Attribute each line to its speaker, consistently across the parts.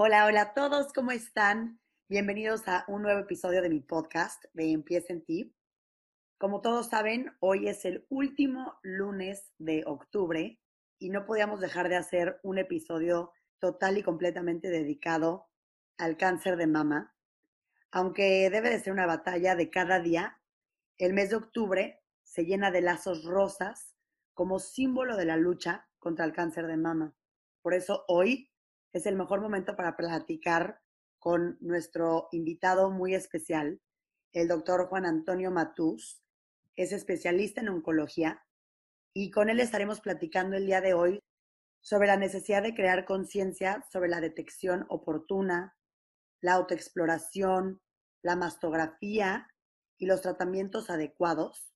Speaker 1: Hola, hola a todos, ¿cómo están? Bienvenidos a un nuevo episodio de mi podcast de Empieza en ti. Como todos saben, hoy es el último lunes de octubre y no podíamos dejar de hacer un episodio total y completamente dedicado al cáncer de mama. Aunque debe de ser una batalla de cada día, el mes de octubre se llena de lazos rosas como símbolo de la lucha contra el cáncer de mama. Por eso hoy es el mejor momento para platicar con nuestro invitado muy especial, el doctor Juan Antonio Matús. Es especialista en oncología y con él estaremos platicando el día de hoy sobre la necesidad de crear conciencia sobre la detección oportuna, la autoexploración, la mastografía y los tratamientos adecuados.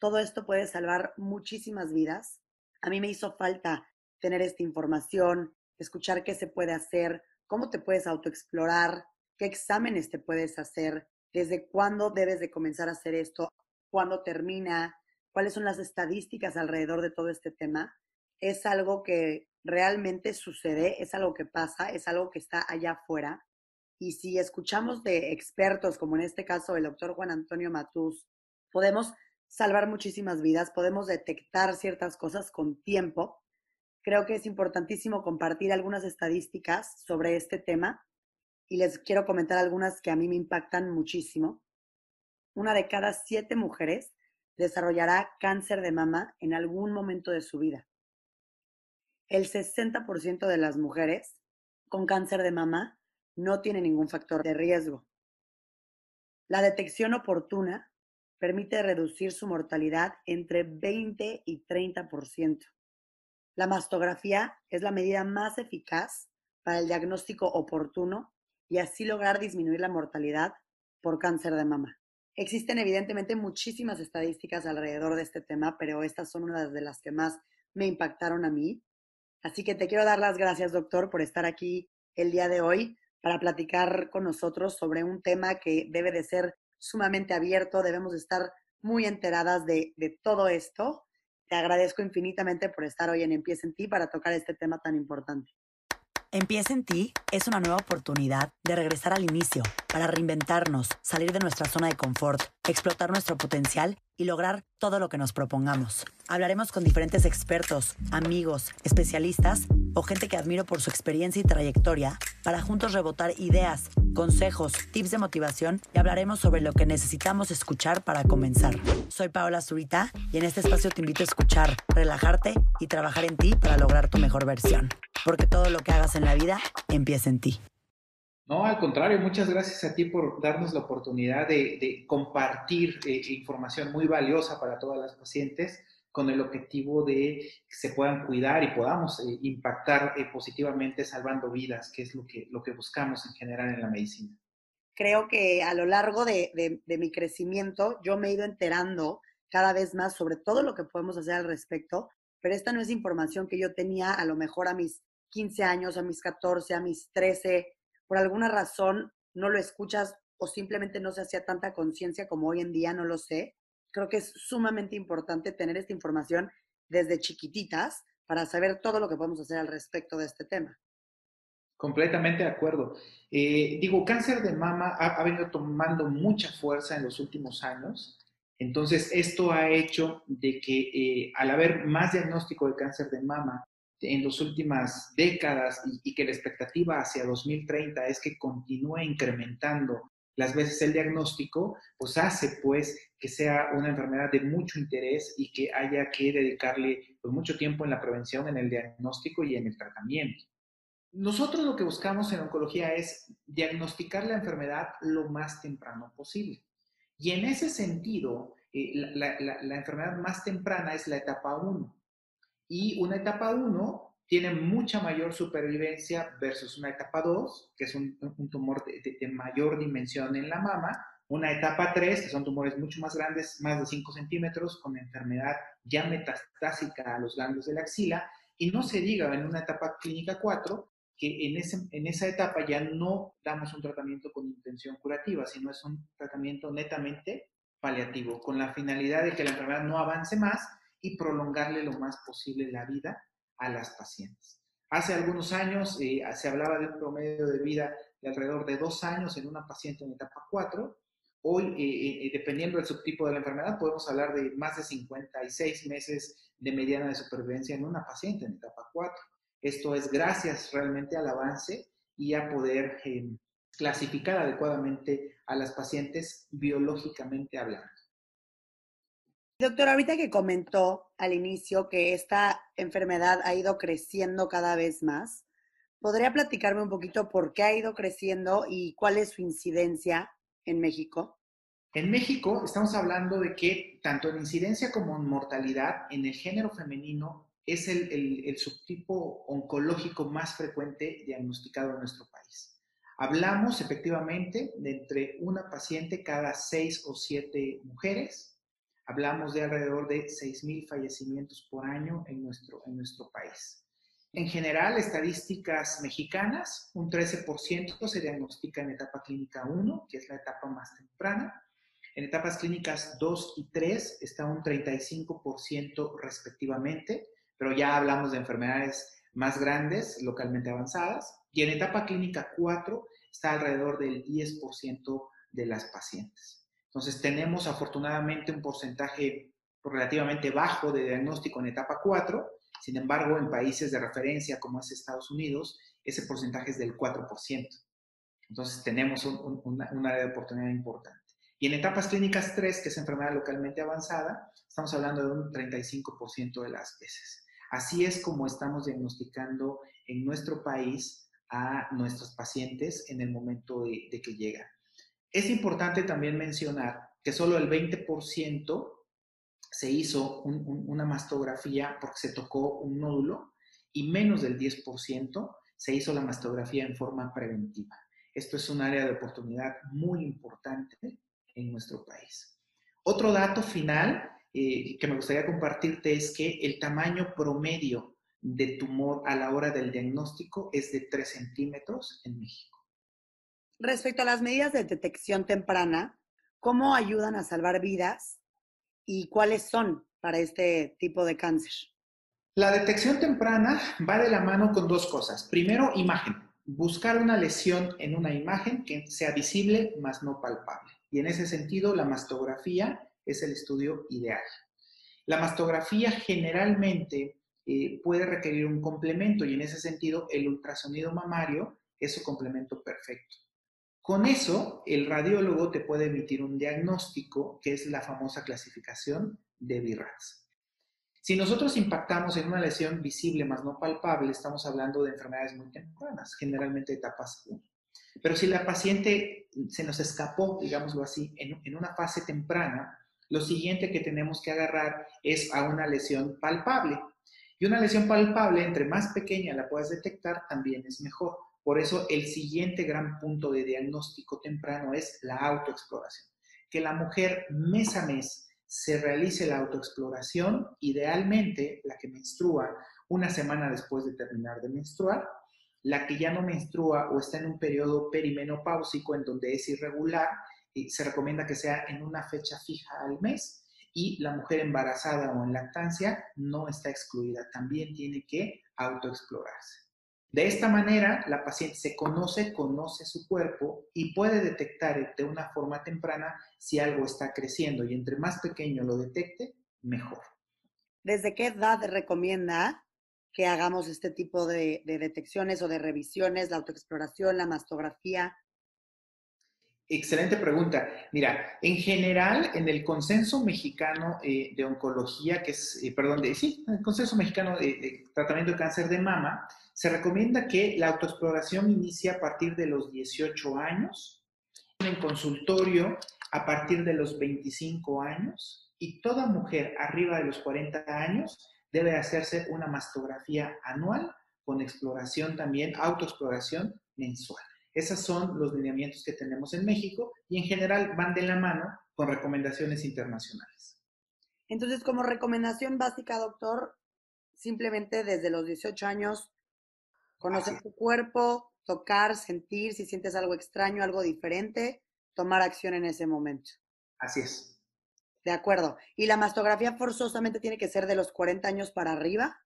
Speaker 1: Todo esto puede salvar muchísimas vidas. A mí me hizo falta tener esta información, escuchar qué se puede hacer, cómo te puedes autoexplorar, qué exámenes te puedes hacer, desde cuándo debes de comenzar a hacer esto, cuándo termina, cuáles son las estadísticas alrededor de todo este tema. Es algo que realmente sucede, es algo que pasa, es algo que está allá afuera. Y si escuchamos de expertos, como en este caso el doctor Juan Antonio Matús, podemos salvar muchísimas vidas, podemos detectar ciertas cosas con tiempo creo que es importantísimo compartir algunas estadísticas sobre este tema y les quiero comentar algunas que a mí me impactan muchísimo. Una de cada siete mujeres desarrollará cáncer de mama en algún momento de su vida. El 60% de las mujeres con cáncer de mama no tiene ningún factor de riesgo. La detección oportuna permite reducir su mortalidad entre 20 y 30%. La mastografía es la medida más eficaz para el diagnóstico oportuno y así lograr disminuir la mortalidad por cáncer de mama. Existen evidentemente muchísimas estadísticas alrededor de este tema, pero estas son unas de las que más me impactaron a mí. Así que te quiero dar las gracias, doctor, por estar aquí el día de hoy para platicar con nosotros sobre un tema que debe de ser sumamente abierto, debemos estar muy enteradas de, de todo esto te agradezco infinitamente por estar hoy en Empieza en ti para tocar este tema tan importante.
Speaker 2: Empieza en ti es una nueva oportunidad de regresar al inicio, para reinventarnos, salir de nuestra zona de confort, explotar nuestro potencial y lograr todo lo que nos propongamos. Hablaremos con diferentes expertos, amigos, especialistas o gente que admiro por su experiencia y trayectoria para juntos rebotar ideas, consejos, tips de motivación y hablaremos sobre lo que necesitamos escuchar para comenzar. Soy Paola Zurita y en este espacio te invito a escuchar, relajarte y trabajar en ti para lograr tu mejor versión. Porque todo lo que hagas en la vida empieza en ti.
Speaker 3: No, al contrario, muchas gracias a ti por darnos la oportunidad de, compartir eh, información muy valiosa para todas las pacientes con el objetivo de que se puedan cuidar y podamos eh, impactar eh, positivamente salvando vidas, que es lo que, lo que buscamos en general en la medicina.
Speaker 1: Creo que a lo largo de, de mi crecimiento yo me he ido enterando cada vez más sobre todo lo que podemos hacer al respecto, pero esta no es información que yo tenía a lo mejor a mis 15 años, a mis 14, a mis 13 por alguna razón no lo escuchas o simplemente no se hacía tanta conciencia como hoy en día, no lo sé. Creo que es sumamente importante tener esta información desde chiquititas para saber todo lo que podemos hacer al respecto de este tema.
Speaker 3: Completamente de acuerdo. Eh, digo, cáncer de mama ha, venido tomando mucha fuerza en los últimos años. Entonces, esto ha hecho de que eh, al haber más diagnóstico de cáncer de mama, en las últimas décadas y, que la expectativa hacia 2030 es que continúe incrementando las veces el diagnóstico, pues hace pues que sea una enfermedad de mucho interés y que haya que dedicarle pues, mucho tiempo en la prevención, en el diagnóstico y en el tratamiento. Nosotros lo que buscamos en oncología es diagnosticar la enfermedad lo más temprano posible. Y en ese sentido, eh, la, la enfermedad más temprana es la etapa 1 y una etapa 1 tiene mucha mayor supervivencia versus una etapa 2, que es un, tumor de, mayor dimensión en la mama, una etapa 3, que son tumores mucho más grandes, más de 5 centímetros, con enfermedad ya metastásica a los ganglios de la axila, y no se diga en una etapa clínica 4, que en, ese, en esa etapa ya no damos un tratamiento con intención curativa, sino es un tratamiento netamente paliativo, con la finalidad de que la enfermedad no avance más y prolongarle lo más posible la vida a las pacientes. Hace algunos años eh, se hablaba de un promedio de vida de alrededor de dos años en una paciente en etapa 4. Hoy, eh, eh, dependiendo del subtipo de la enfermedad, podemos hablar de más de 56 meses de mediana de supervivencia en una paciente en etapa 4. Esto es gracias realmente al avance y a poder clasificar adecuadamente a las pacientes biológicamente hablando.
Speaker 1: Doctor, ahorita que comentó al inicio que esta enfermedad ha ido creciendo cada vez más, ¿podría platicarme un poquito por qué ha ido creciendo y cuál es su incidencia en México?
Speaker 3: En México estamos hablando de que tanto en incidencia como en mortalidad en el género femenino es el, subtipo oncológico más frecuente diagnosticado en nuestro país. Hablamos efectivamente de entre una paciente cada seis o siete mujeres Hablamos de alrededor de 6.000 fallecimientos por año en nuestro, en nuestro país. En general, estadísticas mexicanas, un 13% se diagnostica en etapa clínica 1, que es la etapa más temprana. En etapas clínicas 2 y 3 está un 35% respectivamente, pero ya hablamos de enfermedades más grandes, localmente avanzadas. Y en etapa clínica 4 está alrededor del 10% de las pacientes. Entonces, tenemos afortunadamente un porcentaje relativamente bajo de diagnóstico en etapa 4. Sin embargo, en países de referencia como es Estados Unidos, ese porcentaje es del 4%. Entonces, tenemos un, área de oportunidad importante. Y en etapas clínicas 3, que es enfermedad localmente avanzada, estamos hablando de un 35% de las veces. Así es como estamos diagnosticando en nuestro país a nuestros pacientes en el momento de que llegan. Es importante también mencionar que solo el 20% se hizo una mastografía porque se tocó un nódulo y menos del 10% se hizo la mastografía en forma preventiva. Esto es un área de oportunidad muy importante en nuestro país. Otro dato final eh, que me gustaría compartirte es que el tamaño promedio de tumor a la hora del diagnóstico es de 3 centímetros en México.
Speaker 1: Respecto a las medidas de detección temprana, ¿cómo ayudan a salvar vidas y cuáles son para este tipo de cáncer?
Speaker 3: La detección temprana va de la mano con dos cosas. Primero, imagen. Buscar una lesión en una imagen que sea visible, mas no palpable. Y en ese sentido, la mastografía es el estudio ideal. La mastografía generalmente eh, puede requerir un complemento y en ese sentido el ultrasonido mamario es su complemento perfecto. Con eso, el radiólogo te puede emitir un diagnóstico, que es la famosa clasificación de BIRATS. Si nosotros impactamos en una lesión visible más no palpable, estamos hablando de enfermedades muy tempranas, generalmente etapas 1. Pero si la paciente se nos escapó, digámoslo así, en, en una fase temprana, lo siguiente que tenemos que agarrar es a una lesión palpable. Y una lesión palpable, entre más pequeña la puedas detectar, también es mejor. Por eso el siguiente gran punto de diagnóstico temprano es la autoexploración. Que la mujer mes a mes se realice la autoexploración, idealmente la que menstrua una semana después de terminar de menstruar, la que ya no menstrua o está en un periodo perimenopáusico en donde es irregular, y se recomienda que sea en una fecha fija al mes y la mujer embarazada o en lactancia no está excluida, también tiene que autoexplorarse. De esta manera, la paciente se conoce, conoce su cuerpo y puede detectar de una forma temprana si algo está creciendo y entre más pequeño lo detecte, mejor.
Speaker 1: ¿Desde qué edad recomienda que hagamos este tipo de, detecciones o de revisiones, la autoexploración, la mastografía?
Speaker 3: Excelente pregunta. Mira, en general, en el consenso mexicano eh, de oncología, que es, eh, perdón, de, sí, el consenso mexicano de, tratamiento de cáncer de mama, se recomienda que la autoexploración inicie a partir de los 18 años, en consultorio a partir de los 25 años y toda mujer arriba de los 40 años debe hacerse una mastografía anual con exploración también, autoexploración mensual. Esos son los lineamientos que tenemos en México y en general van de la mano con recomendaciones internacionales.
Speaker 1: Entonces, como recomendación básica, doctor, simplemente desde los 18 años Conocer tu cuerpo, tocar, sentir, si sientes algo extraño, algo diferente, tomar acción en ese momento.
Speaker 3: Así es.
Speaker 1: De acuerdo. ¿Y la mastografía forzosamente tiene que ser de los 40 años para arriba?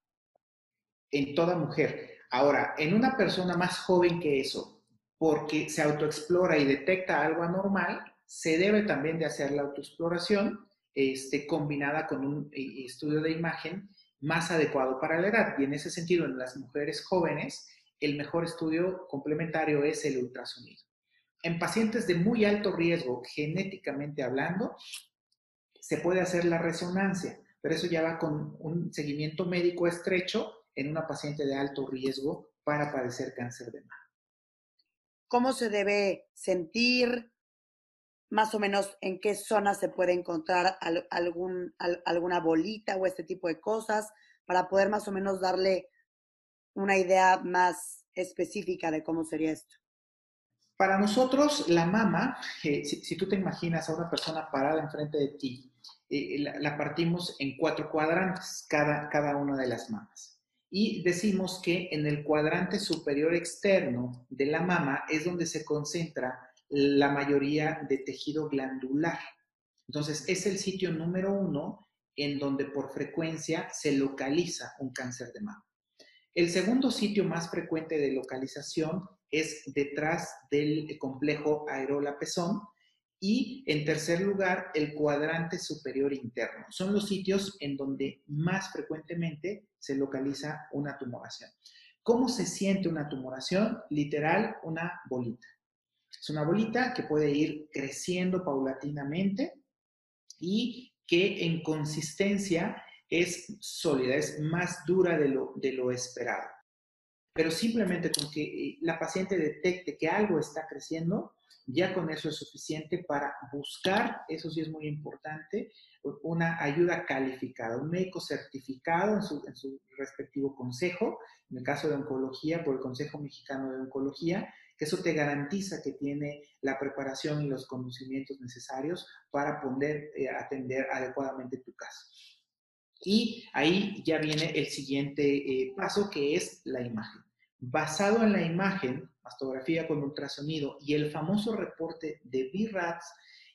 Speaker 3: En toda mujer. Ahora, en una persona más joven que eso, porque se autoexplora y detecta algo anormal, se debe también de hacer la autoexploración este, combinada con un eh, estudio de imagen más adecuado para la edad. Y en ese sentido, en las mujeres jóvenes, el mejor estudio complementario es el ultrasonido. En pacientes de muy alto riesgo, genéticamente hablando, se puede hacer la resonancia, pero eso ya va con un seguimiento médico estrecho en una paciente de alto riesgo para padecer cáncer de mama.
Speaker 1: ¿Cómo se debe sentir? Más o menos en qué zona se puede encontrar alguna bolita o este tipo de cosas para poder más o menos darle una idea más específica de cómo sería esto.
Speaker 3: Para nosotros, la mama, eh, si, tú te imaginas a una persona parada enfrente de ti, eh, la, partimos en cuatro cuadrantes, cada, cada una de las mamas. Y decimos que en el cuadrante superior externo de la mama es donde se concentra la mayoría de tejido glandular. Entonces, es el sitio número uno en donde por frecuencia se localiza un cáncer de mama. El segundo sitio más frecuente de localización es detrás del complejo aerolapezón y en tercer lugar el cuadrante superior interno. Son los sitios en donde más frecuentemente se localiza una tumoración. ¿Cómo se siente una tumoración? Literal, una bolita. Es una bolita que puede ir creciendo paulatinamente y que en consistencia es sólida, es más dura de lo, de lo esperado. Pero simplemente con que eh, la paciente detecte que algo está creciendo, ya con eso es suficiente para buscar, eso sí es muy importante, una ayuda calificada, un médico certificado en su, respectivo consejo, en el caso de oncología, por el Consejo Mexicano de Oncología, que eso te garantiza que tiene la preparación y los conocimientos necesarios para poder eh, atender adecuadamente tu caso. Y ahí ya viene el siguiente eh, paso, que es la imagen. Basado en la imagen, mastografía con ultrasonido y el famoso reporte de BRATS,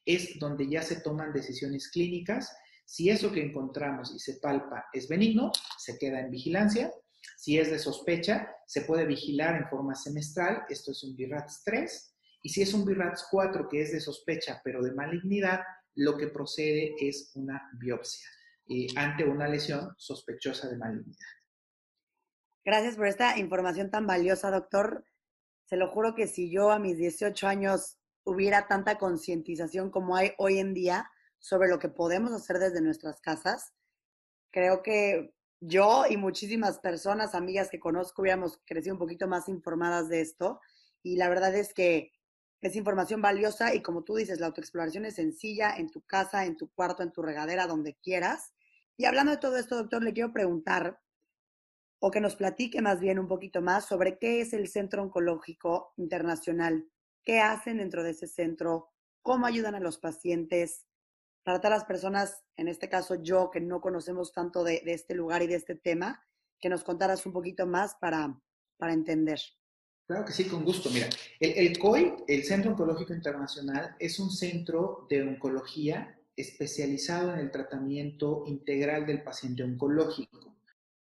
Speaker 3: es donde ya se toman decisiones clínicas. Si eso que encontramos y se palpa es benigno, se queda en vigilancia. Si es de sospecha, se puede vigilar en forma semestral. Esto es un BRATS 3. Y si es un BRATS 4, que es de sospecha pero de malignidad, lo que procede es una biopsia ante una lesión sospechosa de malignidad.
Speaker 1: Gracias por esta información tan valiosa, doctor. Se lo juro que si yo a mis 18 años hubiera tanta concientización como hay hoy en día sobre lo que podemos hacer desde nuestras casas, creo que yo y muchísimas personas, amigas que conozco, hubiéramos crecido un poquito más informadas de esto. Y la verdad es que es información valiosa y como tú dices, la autoexploración es sencilla en tu casa, en tu cuarto, en tu regadera, donde quieras. Y hablando de todo esto, doctor, le quiero preguntar, o que nos platique más bien un poquito más sobre qué es el Centro Oncológico Internacional, qué hacen dentro de ese centro, cómo ayudan a los pacientes, para todas las personas, en este caso yo, que no conocemos tanto de, este lugar y de este tema, que nos contaras un poquito más para, para entender.
Speaker 3: Claro que sí, con gusto. Mira, el, el COI, el Centro Oncológico Internacional, es un centro de oncología especializado en el tratamiento integral del paciente oncológico.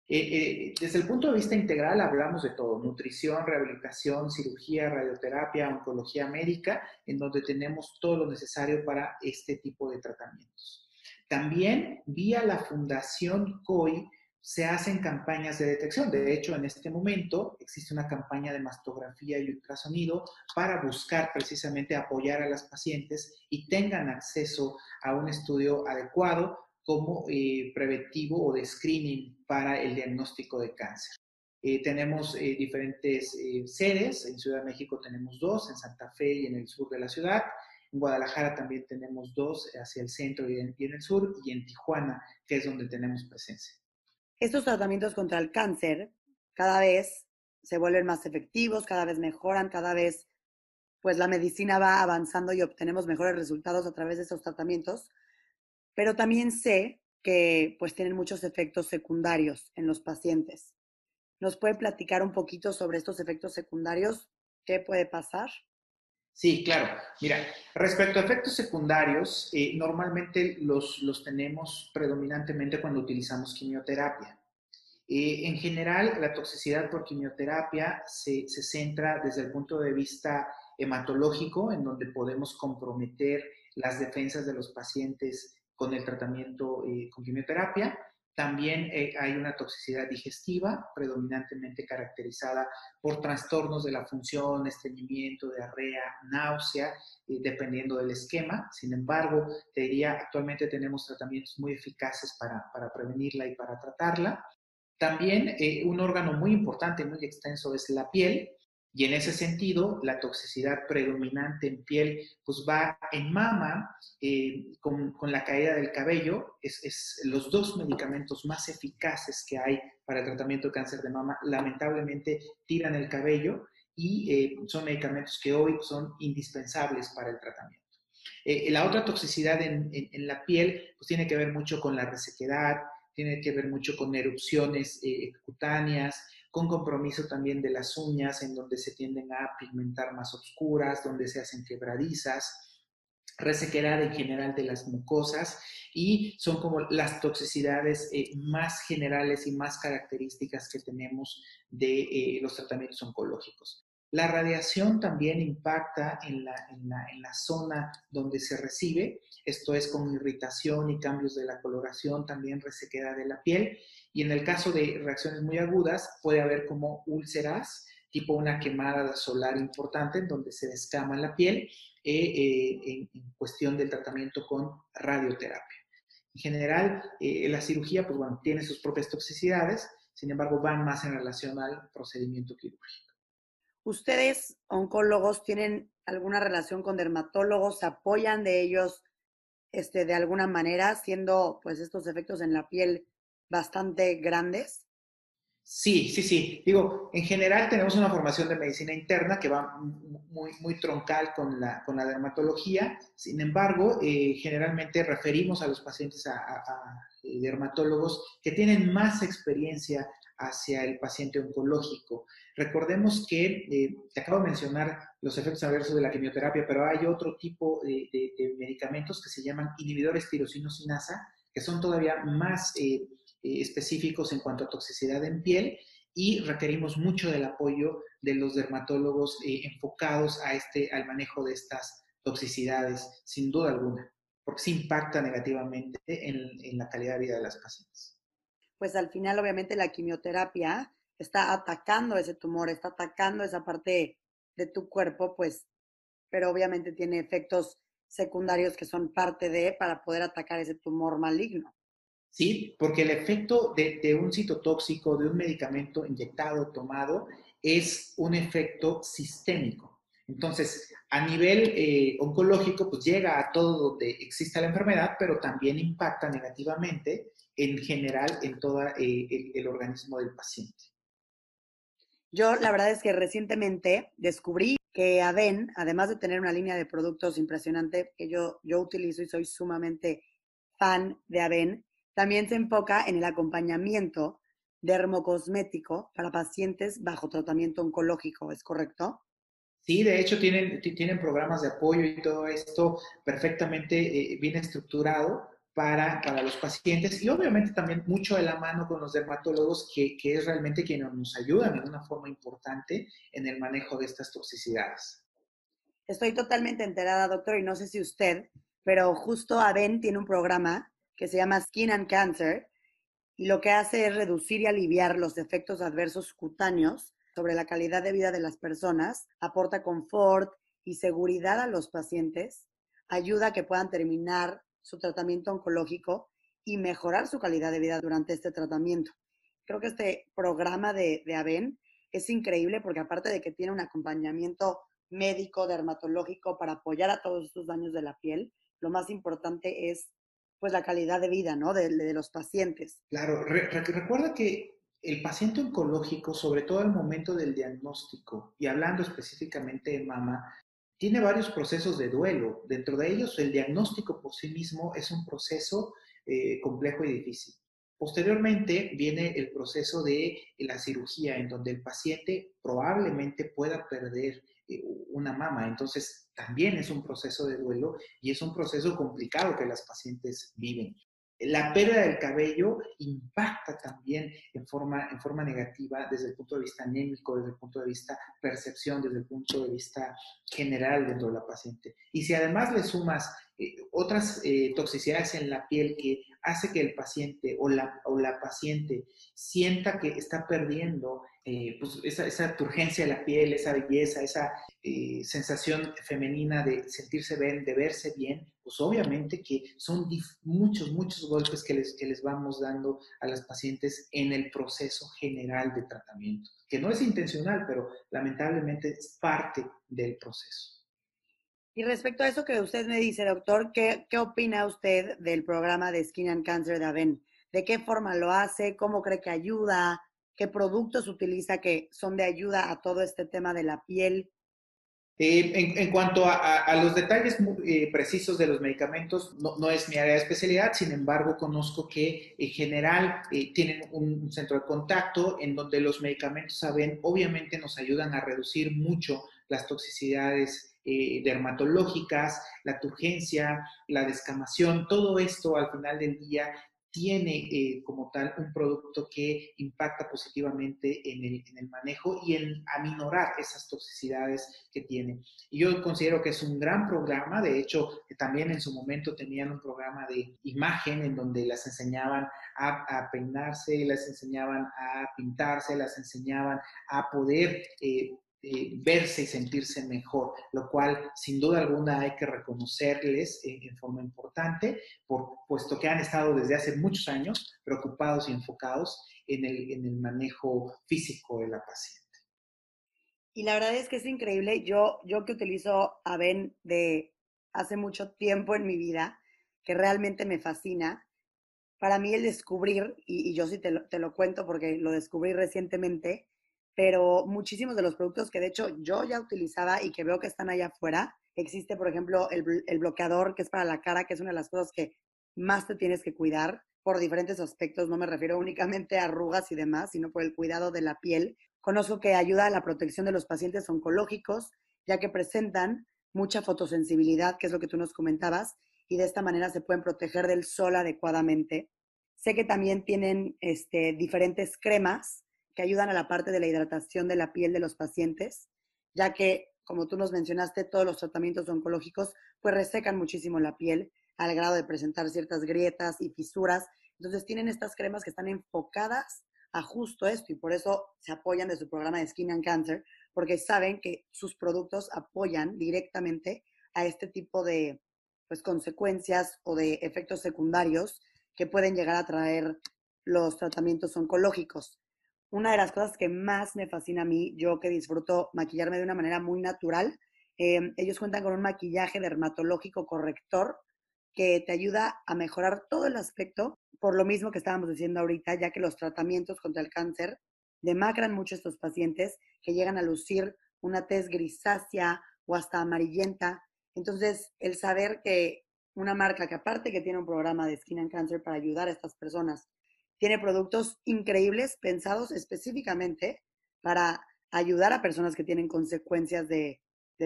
Speaker 3: Eh, eh, desde el punto de vista integral hablamos de todo, nutrición, rehabilitación, cirugía, radioterapia, oncología médica, en donde tenemos todo lo necesario para este tipo de tratamientos. También vía la Fundación COI se hacen campañas de detección. De hecho, en este momento existe una campaña de mastografía y ultrasonido para buscar precisamente apoyar a las pacientes y tengan acceso a un estudio adecuado como eh, preventivo o de screening para el diagnóstico de cáncer. Eh, tenemos eh, diferentes sedes, en Ciudad de México tenemos dos, en Santa Fe y en el sur de la ciudad, en Guadalajara también tenemos dos hacia el centro y en el sur, y en Tijuana, que es donde tenemos presencia
Speaker 1: estos tratamientos contra el cáncer cada vez se vuelven más efectivos, cada vez mejoran, cada vez pues la medicina va avanzando y obtenemos mejores resultados a través de esos tratamientos, pero también sé que pues tienen muchos efectos secundarios en los pacientes. ¿Nos puede platicar un poquito sobre estos efectos secundarios? ¿Qué puede pasar?
Speaker 3: Sí, claro. Mira, respecto a efectos secundarios, eh, normalmente los, los tenemos predominantemente cuando utilizamos quimioterapia. Eh, en general, la toxicidad por quimioterapia se, se, centra desde el punto de vista hematológico, en donde podemos comprometer las defensas de los pacientes con el tratamiento eh, con quimioterapia. También eh, hay una toxicidad digestiva, predominantemente caracterizada por trastornos de la función, estreñimiento, diarrea, náusea, eh, dependiendo del esquema. Sin embargo, te diría, actualmente tenemos tratamientos muy eficaces para, para prevenirla y para tratarla. También un órgano muy importante, muy extenso, es la piel. Y en ese sentido, la toxicidad predominante en piel pues va en mama eh, con, con, la caída del cabello. Es, es, los dos medicamentos más eficaces que hay para el tratamiento de cáncer de mama lamentablemente tiran el cabello y eh, son medicamentos que hoy son indispensables para el tratamiento. Eh, la otra toxicidad en, en, en, la piel pues tiene que ver mucho con la resequedad, tiene que ver mucho con erupciones eh, cutáneas, con compromiso también de las uñas, en donde se tienden a pigmentar más oscuras, donde se hacen quebradizas, resequedad en general de las mucosas y son como las toxicidades eh, más generales y más características que tenemos de eh, los tratamientos oncológicos. La radiación también impacta en la, zona donde se recibe, esto es con irritación y cambios de la coloración, también resequedad de la piel, y en el caso de reacciones muy agudas puede haber como úlceras, tipo una quemada solar importante en donde se descama la piel eh, eh, en, cuestión del tratamiento con radioterapia. En general, eh, la cirugía, pues tiene sus propias toxicidades, sin embargo, van más en relación al procedimiento quirúrgico.
Speaker 1: ¿Ustedes, oncólogos, tienen alguna relación con dermatólogos? ¿Se apoyan de ellos este, de alguna manera, siendo pues estos efectos en la piel bastante grandes?
Speaker 3: Sí, sí, sí. Digo, en general tenemos una formación de medicina interna que va muy, muy troncal con la, con la dermatología. Sin embargo, eh, generalmente referimos a los pacientes a, a, dermatólogos que tienen más experiencia hacia el paciente oncológico. Recordemos que, eh, te acabo de mencionar los efectos adversos de la quimioterapia, pero hay otro tipo de, medicamentos que se llaman inhibidores tirosinosinasa, que son todavía más eh, eh, específicos en cuanto a toxicidad en piel y requerimos mucho del apoyo de los dermatólogos enfocados a este, al manejo de estas toxicidades, sin duda alguna, porque se impacta negativamente en, en la calidad de vida de las pacientes.
Speaker 1: Pues al final, obviamente, la quimioterapia está atacando ese tumor, está atacando esa parte de tu cuerpo, pues, pero obviamente tiene efectos secundarios que son parte de para poder atacar ese tumor maligno.
Speaker 3: Sí, porque el efecto de, un citotóxico, de un medicamento inyectado, tomado, es un efecto sistémico. Entonces, a nivel eh, oncológico, pues llega a todo donde exista la enfermedad, pero también impacta negativamente en general en todo eh, el, el organismo del paciente.
Speaker 1: Yo la verdad es que recientemente descubrí que Aven, además de tener una línea de productos impresionante que yo, yo utilizo y soy sumamente fan de Aven, también se enfoca en el acompañamiento dermocosmético para pacientes bajo tratamiento oncológico, ¿es correcto?
Speaker 3: Sí, de hecho tienen, tienen programas de apoyo y todo esto perfectamente eh, bien estructurado para, para, los pacientes y obviamente también mucho de la mano con los dermatólogos que, que es realmente quienes nos ayudan en una forma importante en el manejo de estas toxicidades.
Speaker 1: Estoy totalmente enterada, doctor, y no sé si usted, pero justo AVEN tiene un programa que se llama Skin and Cancer y lo que hace es reducir y aliviar los efectos adversos cutáneos sobre la calidad de vida de las personas, aporta confort y seguridad a los pacientes, ayuda a que puedan terminar su tratamiento oncológico y mejorar su calidad de vida durante este tratamiento. Creo que este programa de, de AVEN es increíble porque aparte de que tiene un acompañamiento médico, dermatológico para apoyar a todos estos daños de la piel, lo más importante es pues la calidad de vida, ¿no? De, los pacientes.
Speaker 3: Claro, re, recuerda que el paciente oncológico, sobre todo al momento del diagnóstico, y hablando específicamente de mama, tiene varios procesos de duelo. Dentro de ellos, el diagnóstico por sí mismo es un proceso eh, complejo y difícil. Posteriormente viene el proceso de la cirugía, en donde el paciente probablemente pueda perder eh, una mama. Entonces, también es un proceso de duelo y es un proceso complicado que las pacientes viven. La pérdida del cabello impacta también en forma, en forma negativa desde el punto de vista anémico, desde el punto de vista percepción, desde el punto de vista general dentro de la paciente. Y si además le sumas eh, otras eh, toxicidades en la piel que hace que el paciente o la, o la paciente sienta que está perdiendo eh, pues esa, esa, turgencia de la piel, esa belleza, esa sensación femenina de sentirse bien, de verse bien, pues obviamente que son muchos, muchos golpes que les, que les vamos dando a las pacientes en el proceso general de tratamiento, que no es intencional, pero lamentablemente es parte del proceso.
Speaker 1: Y respecto a eso que usted me dice, doctor, ¿qué, ¿qué, opina usted del programa de Skin and Cancer de AVEN? ¿De qué forma lo hace? ¿Cómo cree que ayuda? ¿Qué productos utiliza que son de ayuda a todo este tema de la piel?
Speaker 3: Eh, en, cuanto a, los detalles eh, precisos de los medicamentos, no, es mi área de especialidad, sin embargo, conozco que en general eh, tienen un, centro de contacto en donde los medicamentos saben, obviamente nos ayudan a reducir mucho las toxicidades dermatológicas, la turgencia, la descamación, todo esto al final del día tiene eh, como tal un producto que impacta positivamente en el, manejo y en aminorar esas toxicidades que tiene. Y yo considero que es un gran programa, de hecho, también en su momento tenían un programa de imagen en donde las enseñaban a, a peinarse, las enseñaban a pintarse, las enseñaban a poder eh, eh, verse y sentirse mejor, lo cual sin duda alguna hay que reconocerles en forma importante, por, puesto que han estado desde hace muchos años preocupados y enfocados en el, en el manejo físico de la paciente.
Speaker 1: Y la verdad es que es increíble. Yo, yo que utilizo Aven de hace mucho tiempo en mi vida, que realmente me fascina, para mí el descubrir, y, y yo sí te lo, te lo cuento porque lo descubrí recientemente, pero muchísimos de los productos que de hecho yo ya utilizaba y que veo que están allá afuera, existe por ejemplo el, el, bloqueador que es para la cara, que es una de las cosas que más te tienes que cuidar por diferentes aspectos, no me refiero únicamente a arrugas y demás, sino por el cuidado de la piel. Conozco que ayuda a la protección de los pacientes oncológicos, ya que presentan mucha fotosensibilidad, que es lo que tú nos comentabas, y de esta manera se pueden proteger del sol adecuadamente. Sé que también tienen este, diferentes cremas que ayudan a la parte de la hidratación de la piel de los pacientes, ya que, como tú nos mencionaste, todos los tratamientos oncológicos pues resecan muchísimo la piel al grado de presentar ciertas grietas y fisuras. Entonces tienen estas cremas que están enfocadas a justo esto y por eso se apoyan de su programa de Skin and Cancer, porque saben que sus productos apoyan directamente a este tipo de pues, consecuencias o de efectos secundarios que pueden llegar a traer los tratamientos oncológicos una de las cosas que más me fascina a mí, yo que disfruto maquillarme de una manera muy natural, em, ellos cuentan con un maquillaje dermatológico corrector que te ayuda a mejorar todo el aspecto, por lo mismo que estábamos diciendo ahorita, ya que los tratamientos contra el cáncer demacran mucho a estos pacientes que llegan a lucir una tez grisácea o hasta amarillenta. Entonces, el saber que una marca que aparte que tiene un programa de Skin and Cancer para ayudar a estas personas tiene productos increíbles pensados específicamente para ayudar a personas que tienen consecuencias de,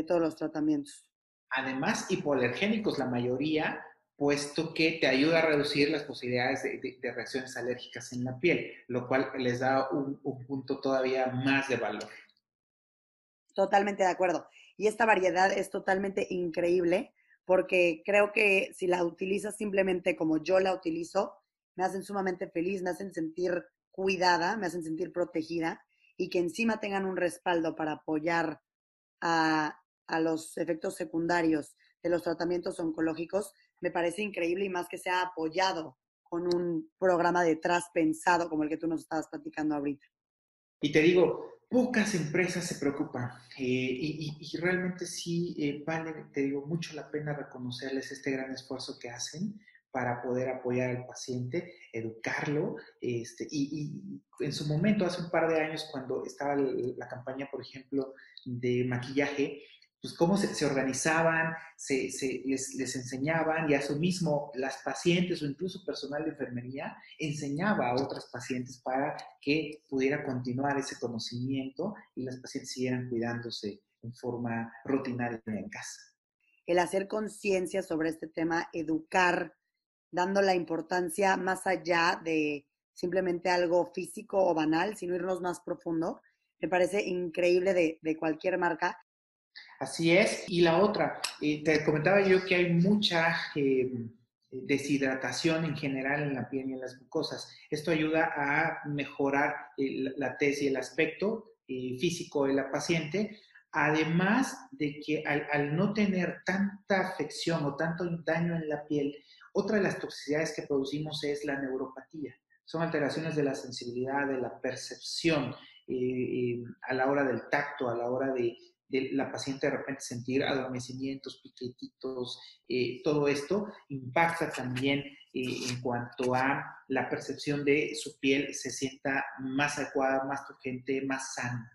Speaker 1: todos los tratamientos.
Speaker 3: Además, hipoalergénicos la mayoría, puesto que te ayuda a reducir las posibilidades de, reacciones alérgicas en la piel, lo cual les da un, un punto todavía más de valor.
Speaker 1: Totalmente de acuerdo. Y esta variedad es totalmente increíble porque creo que si la utilizas simplemente como yo la utilizo, me hacen sumamente feliz, me hacen sentir cuidada, me hacen sentir protegida y que encima tengan un respaldo para apoyar a, los efectos secundarios de los tratamientos oncológicos, me parece increíble y más que sea apoyado con un programa detrás pensado como el que tú nos estabas platicando ahorita.
Speaker 3: Y te digo, pocas empresas se preocupan eh, y, realmente sí eh, vale, te digo, mucho la pena reconocerles este gran esfuerzo que hacen para poder apoyar al paciente, educarlo. Este, y, en su momento, hace un par de años, cuando estaba la campaña, por ejemplo, de maquillaje, pues cómo se, organizaban, se, les, les, enseñaban y a su mismo las pacientes o incluso personal de enfermería enseñaba a otras pacientes para que pudiera continuar ese conocimiento y las pacientes siguieran cuidándose en forma rutinaria en casa.
Speaker 1: El hacer conciencia sobre este tema, educar dando la importancia más allá de simplemente algo físico o banal, sino irnos más profundo. Me parece increíble de, cualquier marca.
Speaker 3: Así es. Y la otra, eh, te comentaba yo que hay mucha eh, deshidratación en general en la piel y en las mucosas. Esto ayuda a mejorar la tez y el aspecto eh, físico de la paciente, además de que al, no tener tanta afección o tanto daño en la piel, otra de las toxicidades que producimos es la neuropatía. Son alteraciones de la sensibilidad, de la percepción eh, eh, a la hora del tacto, a la hora de, la paciente de repente sentir adormecimientos, piquetitos, eh, todo esto impacta también en cuanto a la percepción de su piel se sienta más adecuada, más turgente, más sana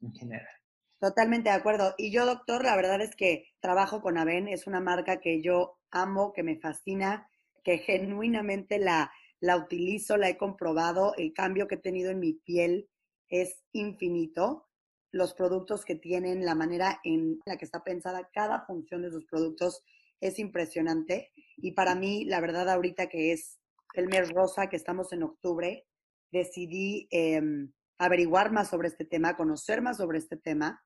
Speaker 3: en general.
Speaker 1: Totalmente de acuerdo. Y yo, doctor, la verdad es que trabajo con Aven, es una marca que yo amo, que me fascina, que genuinamente la, la utilizo, la he comprobado, el cambio que he tenido en mi piel es infinito. Los productos que tienen, la manera en la que está pensada cada función de sus productos es impresionante. Y para mí, la verdad, ahorita que es el mes rosa, que estamos en octubre, decidí eh, averiguar más sobre este tema, conocer más sobre este tema,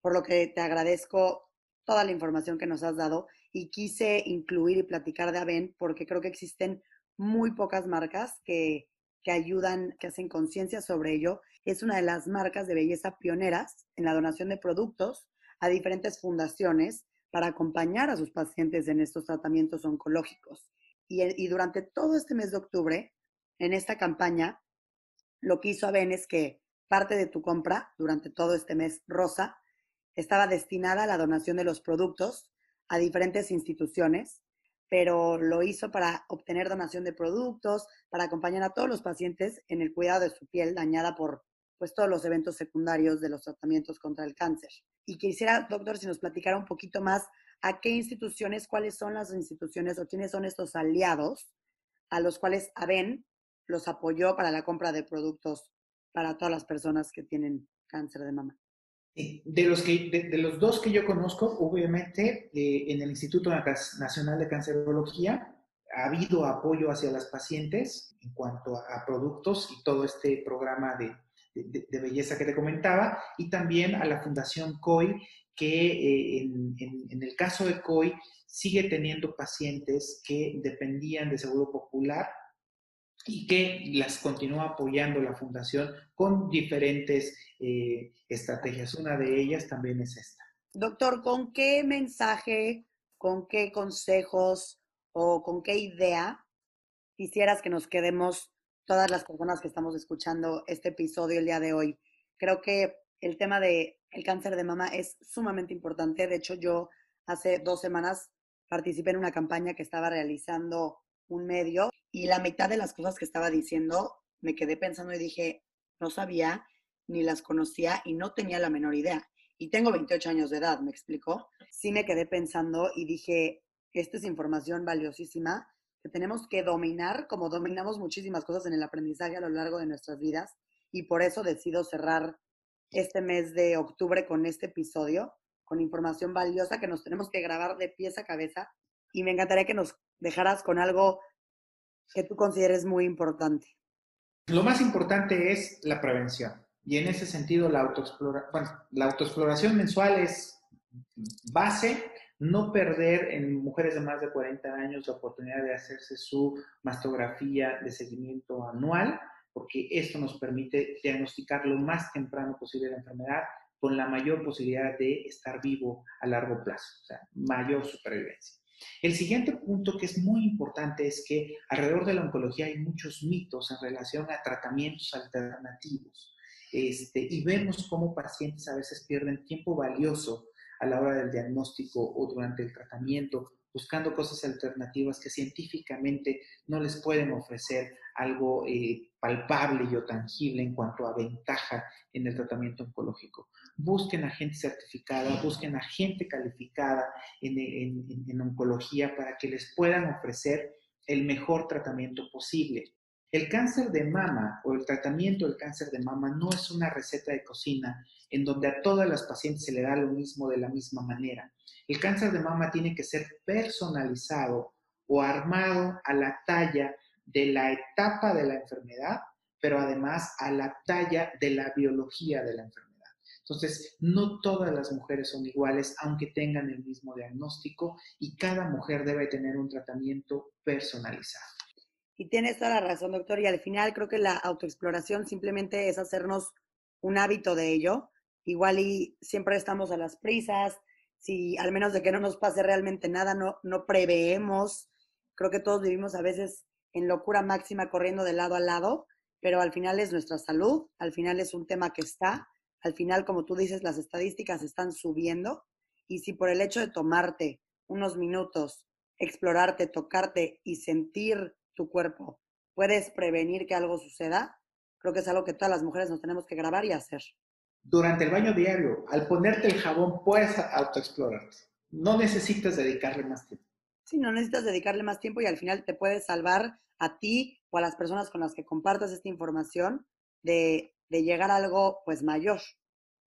Speaker 1: por lo que te agradezco toda la información que nos has dado y quise incluir y platicar de Aven porque creo que existen muy pocas marcas que, que ayudan, que hacen conciencia sobre ello. Es una de las marcas de belleza pioneras en la donación de productos a diferentes fundaciones para acompañar a sus pacientes en estos tratamientos oncológicos. Y, y durante todo este mes de octubre, en esta campaña, lo que hizo Aven es que parte de tu compra durante todo este mes rosa estaba destinada a la donación de los productos a diferentes instituciones, pero lo hizo para obtener donación de productos, para acompañar a todos los pacientes en el cuidado de su piel dañada por pues, todos los eventos secundarios de los tratamientos contra el cáncer. Y quisiera, doctor, si nos platicara un poquito más a qué instituciones, cuáles son las instituciones o quiénes son estos aliados a los cuales AVEN los apoyó para la compra de productos para todas las personas que tienen cáncer de mama.
Speaker 3: De los, que, de, los dos que yo conozco, obviamente, eh, en el Instituto Nacional de Cancerología ha habido apoyo hacia las pacientes en cuanto a, productos y todo este programa de, de, belleza que te comentaba, y también a la Fundación COI, que eh, en, el caso de COI sigue teniendo pacientes que dependían de Seguro Popular y que las continúa apoyando la fundación con diferentes eh, estrategias. Una de ellas también es esta.
Speaker 1: Doctor, ¿con qué mensaje, con qué consejos o con qué idea quisieras que nos quedemos todas las personas que estamos escuchando este episodio el día de hoy? Creo que el tema de el cáncer de mama es sumamente importante. De hecho, yo hace dos semanas participé en una campaña que estaba realizando un medio y la mitad de las cosas que estaba diciendo me quedé pensando y dije, no sabía ni las conocía y no tenía la menor idea. Y tengo 28 años de edad, ¿me explicó? Sí me quedé pensando y dije, esta es información valiosísima que tenemos que dominar como dominamos muchísimas cosas en el aprendizaje a lo largo de nuestras vidas. Y por eso decido cerrar este mes de octubre con este episodio, con información valiosa que nos tenemos que grabar de pies a cabeza. Y me encantaría que nos dejaras con algo que tú consideres muy importante?
Speaker 3: Lo más importante es la prevención. Y en ese sentido, la, autoexplora bueno, la autoexploración mensual es base, no perder en mujeres de más de 40 años la oportunidad de hacerse su mastografía de seguimiento anual, porque esto nos permite diagnosticar lo más temprano posible la enfermedad con la mayor posibilidad de estar vivo a largo plazo, o sea, mayor supervivencia. El siguiente punto que es muy importante es que alrededor de la oncología hay muchos mitos en relación a tratamientos alternativos. Este, y vemos cómo pacientes a veces pierden tiempo valioso a la hora del diagnóstico o durante el tratamiento, buscando cosas alternativas que científicamente no les pueden ofrecer algo eh, palpable y o tangible en cuanto a ventaja en el tratamiento oncológico busquen a gente certificada, busquen a gente calificada en, en, en, oncología para que les puedan ofrecer el mejor tratamiento posible. El cáncer de mama o el tratamiento del cáncer de mama no es una receta de cocina en donde a todas las pacientes se le da lo mismo de la misma manera. El cáncer de mama tiene que ser personalizado o armado a la talla de la etapa de la enfermedad, pero además a la talla de la biología de la enfermedad. Entonces, no todas las mujeres son iguales, aunque tengan el mismo diagnóstico, y cada mujer debe tener un tratamiento personalizado.
Speaker 1: Y tienes toda la razón, doctor, y al final creo que la autoexploración simplemente es hacernos un hábito de ello. Igual y siempre estamos a las prisas, si al menos de que no nos pase realmente nada, no, no preveemos. Creo que todos vivimos a veces en locura máxima corriendo de lado a lado, pero al final es nuestra salud, al final es un tema que está, al final, como tú dices, las estadísticas están subiendo y si por el hecho de tomarte unos minutos, explorarte, tocarte y sentir tu cuerpo, puedes prevenir que algo suceda, creo que es algo que todas las mujeres nos tenemos que grabar y hacer.
Speaker 3: Durante el baño diario, al ponerte el jabón, puedes autoexplorarte. No necesitas dedicarle más tiempo.
Speaker 1: Sí, no necesitas dedicarle más tiempo y al final te puedes salvar a ti o a las personas con las que compartas esta información de, de llegar a algo pues mayor.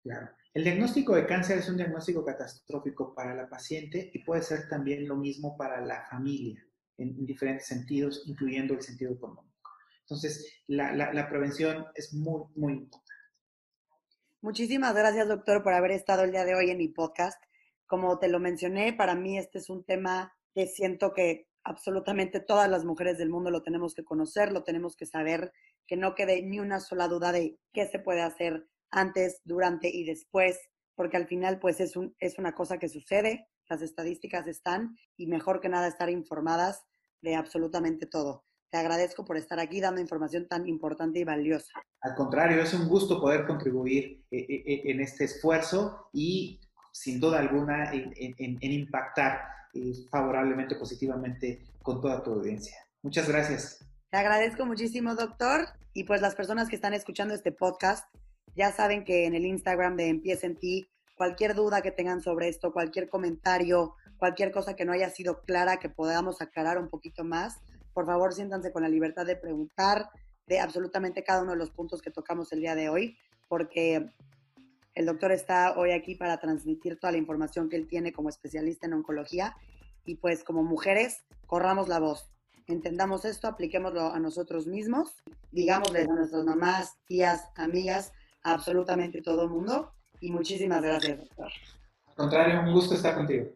Speaker 3: Claro. El diagnóstico de cáncer es un diagnóstico catastrófico para la paciente y puede ser también lo mismo para la familia en, diferentes sentidos, incluyendo el sentido económico. Entonces, la, la, la prevención es muy, muy importante.
Speaker 1: Muchísimas gracias, doctor, por haber estado el día de hoy en mi podcast. Como te lo mencioné, para mí este es un tema que siento que absolutamente todas las mujeres del mundo lo tenemos que conocer, lo tenemos que saber, que no quede ni una sola duda de qué se puede hacer antes, durante y después, porque al final pues es, un, es una cosa que sucede, las estadísticas están y mejor que nada estar informadas de absolutamente todo. Te agradezco por estar aquí dando información tan importante y valiosa.
Speaker 3: Al contrario, es un gusto poder contribuir eh, eh, eh, en este esfuerzo y sin duda alguna en, en impactar favorablemente, positivamente con toda tu audiencia. Muchas gracias.
Speaker 1: Te agradezco muchísimo, doctor. Y pues las personas que están escuchando este podcast, ya saben que en el Instagram de Empieza en ti, cualquier duda que tengan sobre esto, cualquier comentario, cualquier cosa que no haya sido clara, que podamos aclarar un poquito más, por favor siéntanse con la libertad de preguntar de absolutamente cada uno de los puntos que tocamos el día de hoy, porque el doctor está hoy aquí para transmitir toda la información que él tiene como especialista en oncología y pues como mujeres, corramos la voz. Entendamos esto, apliquémoslo a nosotros mismos, digámosle a nuestras mamás, tías, amigas, absolutamente todo el mundo. Y muchísimas gracias, doctor.
Speaker 3: Al contrario, un gusto estar contigo.